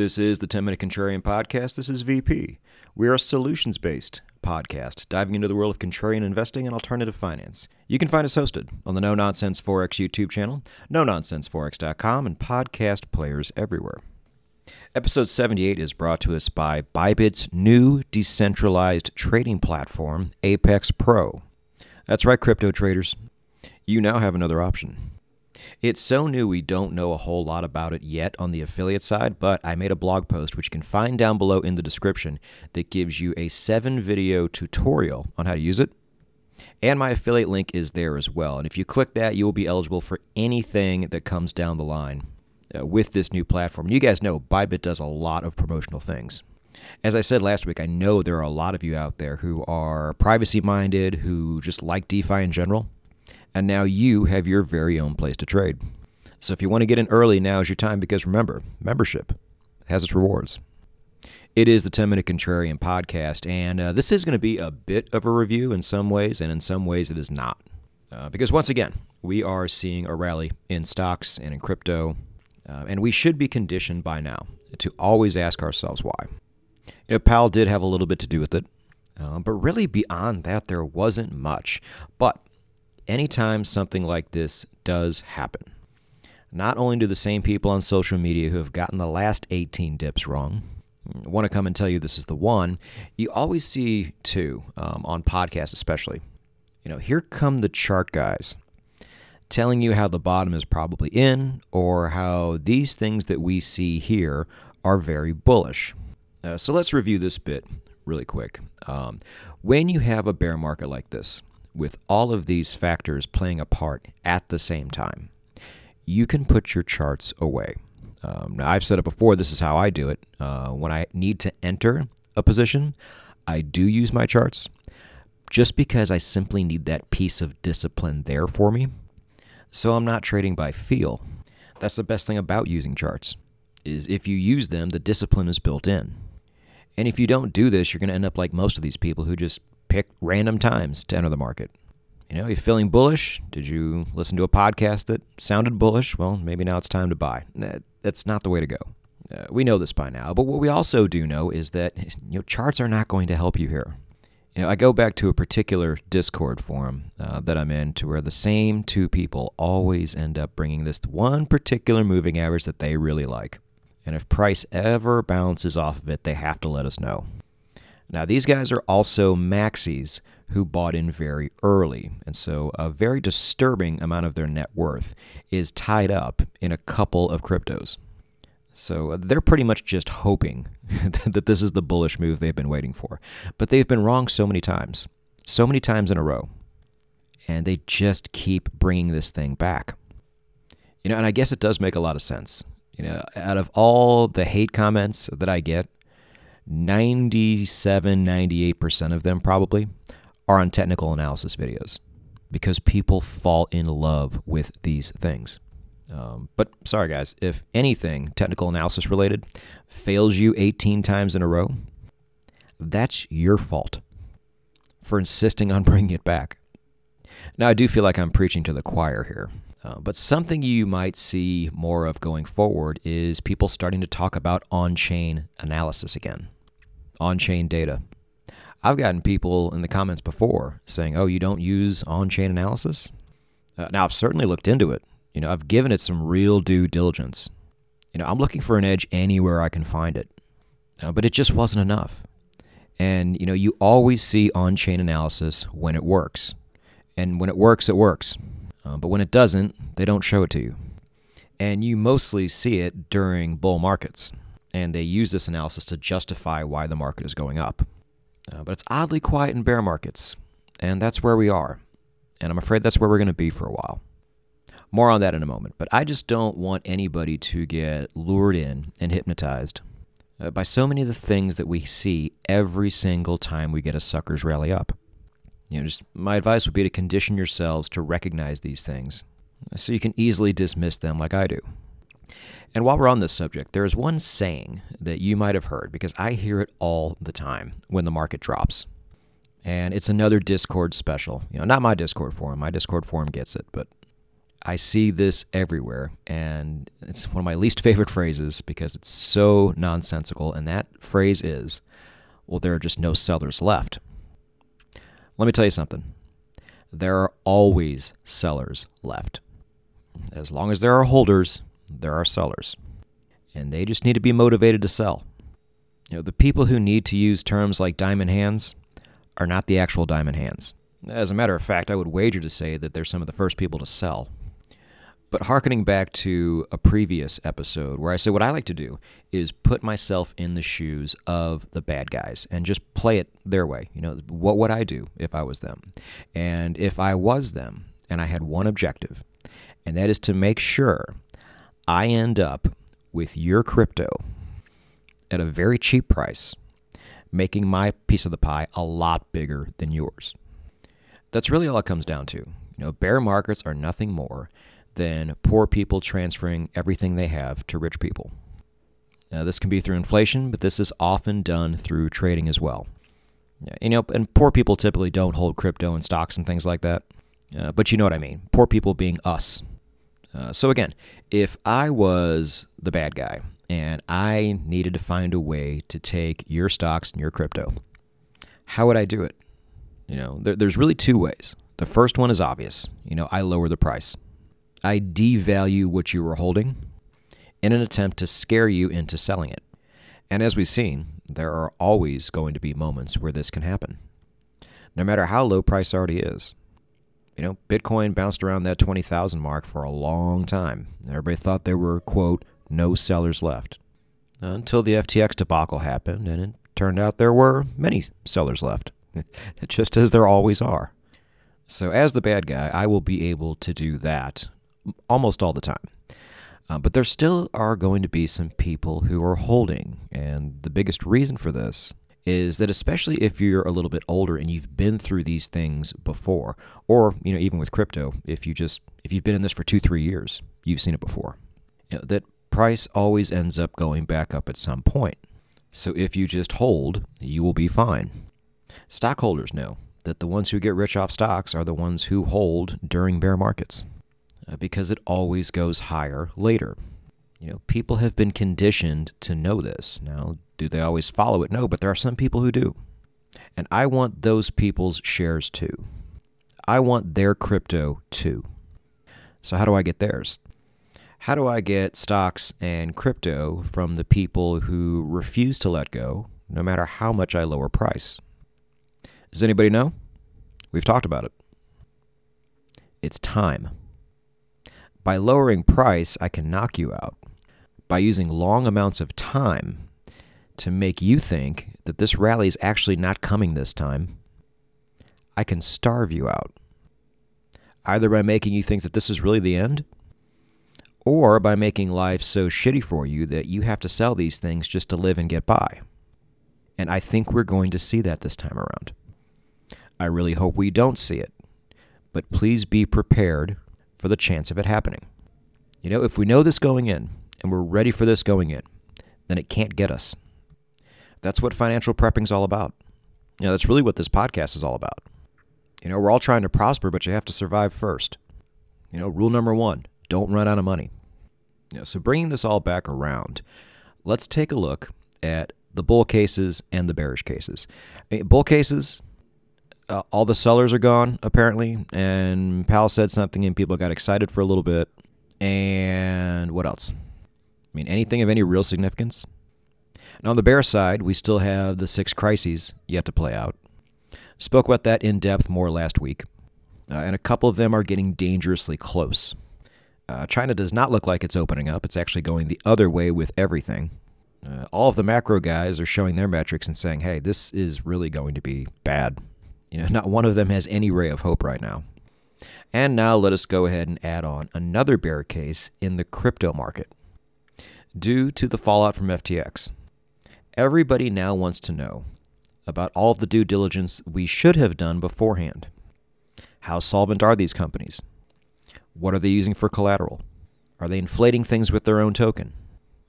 This is the 10 Minute Contrarian Podcast. This is VP. We are a solutions based podcast diving into the world of contrarian investing and alternative finance. You can find us hosted on the No Nonsense Forex YouTube channel, no nonsenseforex.com, and podcast players everywhere. Episode 78 is brought to us by Bybit's new decentralized trading platform, Apex Pro. That's right, crypto traders. You now have another option. It's so new we don't know a whole lot about it yet on the affiliate side, but I made a blog post which you can find down below in the description that gives you a seven video tutorial on how to use it. And my affiliate link is there as well. And if you click that, you will be eligible for anything that comes down the line uh, with this new platform. You guys know Bybit does a lot of promotional things. As I said last week, I know there are a lot of you out there who are privacy minded, who just like DeFi in general and now you have your very own place to trade. So if you want to get in early, now is your time because remember, membership has its rewards. It is the 10 Minute Contrarian podcast, and uh, this is going to be a bit of a review in some ways, and in some ways it is not. Uh, because once again, we are seeing a rally in stocks and in crypto, uh, and we should be conditioned by now to always ask ourselves why. You know, Powell did have a little bit to do with it, uh, but really beyond that, there wasn't much. But anytime something like this does happen, not only do the same people on social media who have gotten the last 18 dips wrong want to come and tell you this is the one, you always see too, um, on podcasts especially. You know, here come the chart guys telling you how the bottom is probably in or how these things that we see here are very bullish. Uh, so let's review this bit really quick. Um, when you have a bear market like this, with all of these factors playing a part at the same time, you can put your charts away. Um, now, I've said it before, this is how I do it. Uh, when I need to enter a position, I do use my charts just because I simply need that piece of discipline there for me. So I'm not trading by feel. That's the best thing about using charts is if you use them, the discipline is built in. And if you don't do this, you're going to end up like most of these people who just pick random times to enter the market. You know, you're feeling bullish? Did you listen to a podcast that sounded bullish? Well, maybe now it's time to buy. That's not the way to go. Uh, we know this by now, but what we also do know is that you know charts are not going to help you here. You know, I go back to a particular Discord forum uh, that I'm in, to where the same two people always end up bringing this one particular moving average that they really like, and if price ever bounces off of it, they have to let us know. Now, these guys are also maxis who bought in very early, and so a very disturbing amount of their net worth is tied up in a couple of cryptos. So uh, they're pretty much just hoping that this is the bullish move they've been waiting for. But they've been wrong so many times, so many times in a row. And they just keep bringing this thing back. You know, and I guess it does make a lot of sense. You know, out of all the hate comments that I get 97, 98% of them probably are on technical analysis videos because people fall in love with these things. Um, but sorry, guys, if anything technical analysis related fails you 18 times in a row, that's your fault for insisting on bringing it back. Now, I do feel like I'm preaching to the choir here. Uh, but something you might see more of going forward is people starting to talk about on chain analysis again on chain data. I've gotten people in the comments before saying, oh, you don't use on chain analysis? Uh, now, I've certainly looked into it. You know, I've given it some real due diligence. You know, I'm looking for an edge anywhere I can find it. Uh, but it just wasn't enough. And, you know, you always see on chain analysis when it works. And when it works, it works. Uh, but when it doesn't, they don't show it to you. And you mostly see it during bull markets and they use this analysis to justify why the market is going up. Uh, but it's oddly quiet in bear markets, and that's where we are. And I'm afraid that's where we're going to be for a while. More on that in a moment, but I just don't want anybody to get lured in and hypnotized uh, by so many of the things that we see every single time we get a sucker's rally up. You know, just my advice would be to condition yourselves to recognize these things so you can easily dismiss them like I do. And while we're on this subject, there is one saying that you might have heard because I hear it all the time when the market drops. And it's another Discord special. You know, not my Discord forum. My Discord forum gets it, but I see this everywhere, and it's one of my least favorite phrases because it's so nonsensical. And that phrase is, well, there are just no sellers left. Let me tell you something there are always sellers left. As long as there are holders, there are sellers. And they just need to be motivated to sell. You know, the people who need to use terms like diamond hands are not the actual diamond hands. As a matter of fact, I would wager to say that they're some of the first people to sell. But harkening back to a previous episode where I said what I like to do is put myself in the shoes of the bad guys and just play it their way. You know, what would I do if I was them? And if I was them and I had one objective, and that is to make sure I end up with your crypto at a very cheap price, making my piece of the pie a lot bigger than yours. That's really all it comes down to. You know, bear markets are nothing more than poor people transferring everything they have to rich people. Now, this can be through inflation, but this is often done through trading as well. You know, and poor people typically don't hold crypto and stocks and things like that. Uh, but you know what I mean. Poor people being us. Uh, so again, if I was the bad guy and I needed to find a way to take your stocks and your crypto, how would I do it? You know, there, there's really two ways. The first one is obvious. You know, I lower the price. I devalue what you were holding in an attempt to scare you into selling it. And as we've seen, there are always going to be moments where this can happen, no matter how low price already is. You know, Bitcoin bounced around that 20,000 mark for a long time. Everybody thought there were, quote, no sellers left. Until the FTX debacle happened, and it turned out there were many sellers left, just as there always are. So, as the bad guy, I will be able to do that almost all the time. Uh, but there still are going to be some people who are holding. And the biggest reason for this is that especially if you're a little bit older and you've been through these things before, or you know even with crypto, if you just if you've been in this for two three years, you've seen it before. You know, that price always ends up going back up at some point. So if you just hold, you will be fine. Stockholders know that the ones who get rich off stocks are the ones who hold during bear markets. Uh, because it always goes higher later. You know, people have been conditioned to know this. Now, do they always follow it? No, but there are some people who do. And I want those people's shares too. I want their crypto too. So, how do I get theirs? How do I get stocks and crypto from the people who refuse to let go, no matter how much I lower price? Does anybody know? We've talked about it. It's time. By lowering price, I can knock you out. By using long amounts of time to make you think that this rally is actually not coming this time, I can starve you out. Either by making you think that this is really the end, or by making life so shitty for you that you have to sell these things just to live and get by. And I think we're going to see that this time around. I really hope we don't see it. But please be prepared for the chance of it happening. You know, if we know this going in and we're ready for this going in, then it can't get us. That's what financial prepping is all about. You know, that's really what this podcast is all about. You know, we're all trying to prosper, but you have to survive first. You know, rule number one don't run out of money. You know, so bringing this all back around, let's take a look at the bull cases and the bearish cases. Bull cases, uh, all the sellers are gone apparently, and Powell said something, and people got excited for a little bit. And what else? I mean, anything of any real significance? And on the bear side, we still have the six crises yet to play out. Spoke about that in depth more last week, uh, and a couple of them are getting dangerously close. Uh, China does not look like it's opening up. It's actually going the other way with everything. Uh, all of the macro guys are showing their metrics and saying, hey, this is really going to be bad. You know, not one of them has any ray of hope right now. And now let us go ahead and add on another bear case in the crypto market. Due to the fallout from FTX, everybody now wants to know about all of the due diligence we should have done beforehand. How solvent are these companies? What are they using for collateral? Are they inflating things with their own token?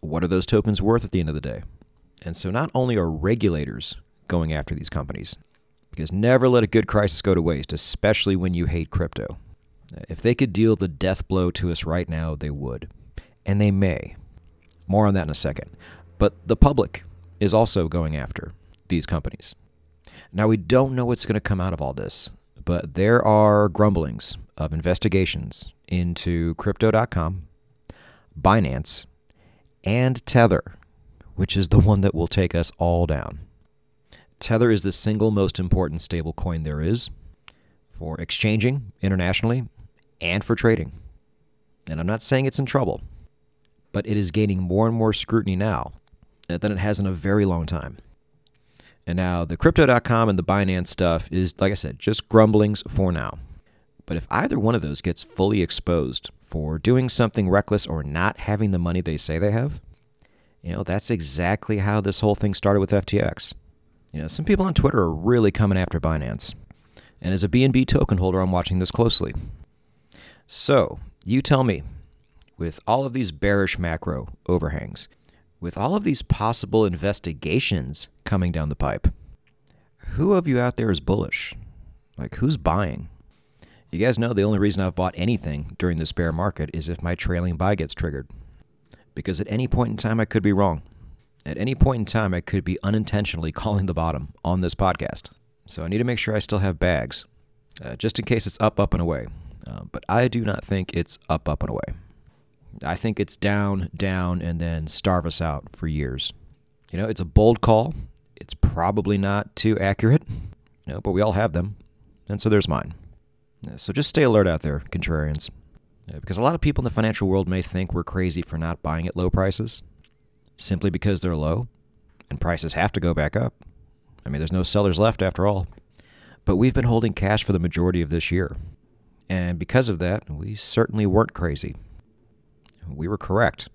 What are those tokens worth at the end of the day? And so not only are regulators going after these companies, because never let a good crisis go to waste, especially when you hate crypto. If they could deal the death blow to us right now, they would. And they may. More on that in a second. But the public is also going after these companies. Now, we don't know what's going to come out of all this, but there are grumblings of investigations into Crypto.com, Binance, and Tether, which is the one that will take us all down. Tether is the single most important stablecoin there is for exchanging internationally and for trading. And I'm not saying it's in trouble, but it is gaining more and more scrutiny now than it has in a very long time. And now the crypto.com and the Binance stuff is, like I said, just grumblings for now. But if either one of those gets fully exposed for doing something reckless or not having the money they say they have, you know, that's exactly how this whole thing started with FTX. You know, some people on Twitter are really coming after Binance. And as a BNB token holder, I'm watching this closely. So, you tell me, with all of these bearish macro overhangs, with all of these possible investigations coming down the pipe, who of you out there is bullish? Like, who's buying? You guys know the only reason I've bought anything during this bear market is if my trailing buy gets triggered. Because at any point in time, I could be wrong. At any point in time, I could be unintentionally calling the bottom on this podcast. So I need to make sure I still have bags, uh, just in case it's up, up, and away. Uh, but I do not think it's up, up, and away. I think it's down, down, and then starve us out for years. You know, it's a bold call. It's probably not too accurate, you know, but we all have them. And so there's mine. So just stay alert out there, contrarians. Because a lot of people in the financial world may think we're crazy for not buying at low prices simply because they're low and prices have to go back up. I mean, there's no sellers left after all. But we've been holding cash for the majority of this year. And because of that, we certainly weren't crazy we were correct.